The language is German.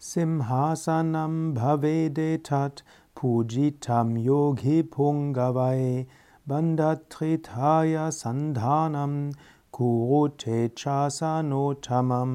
Simhasanam bhavedetat pujitam yogi pungavai bandhatritaya sandhanam kurute chasanotamam.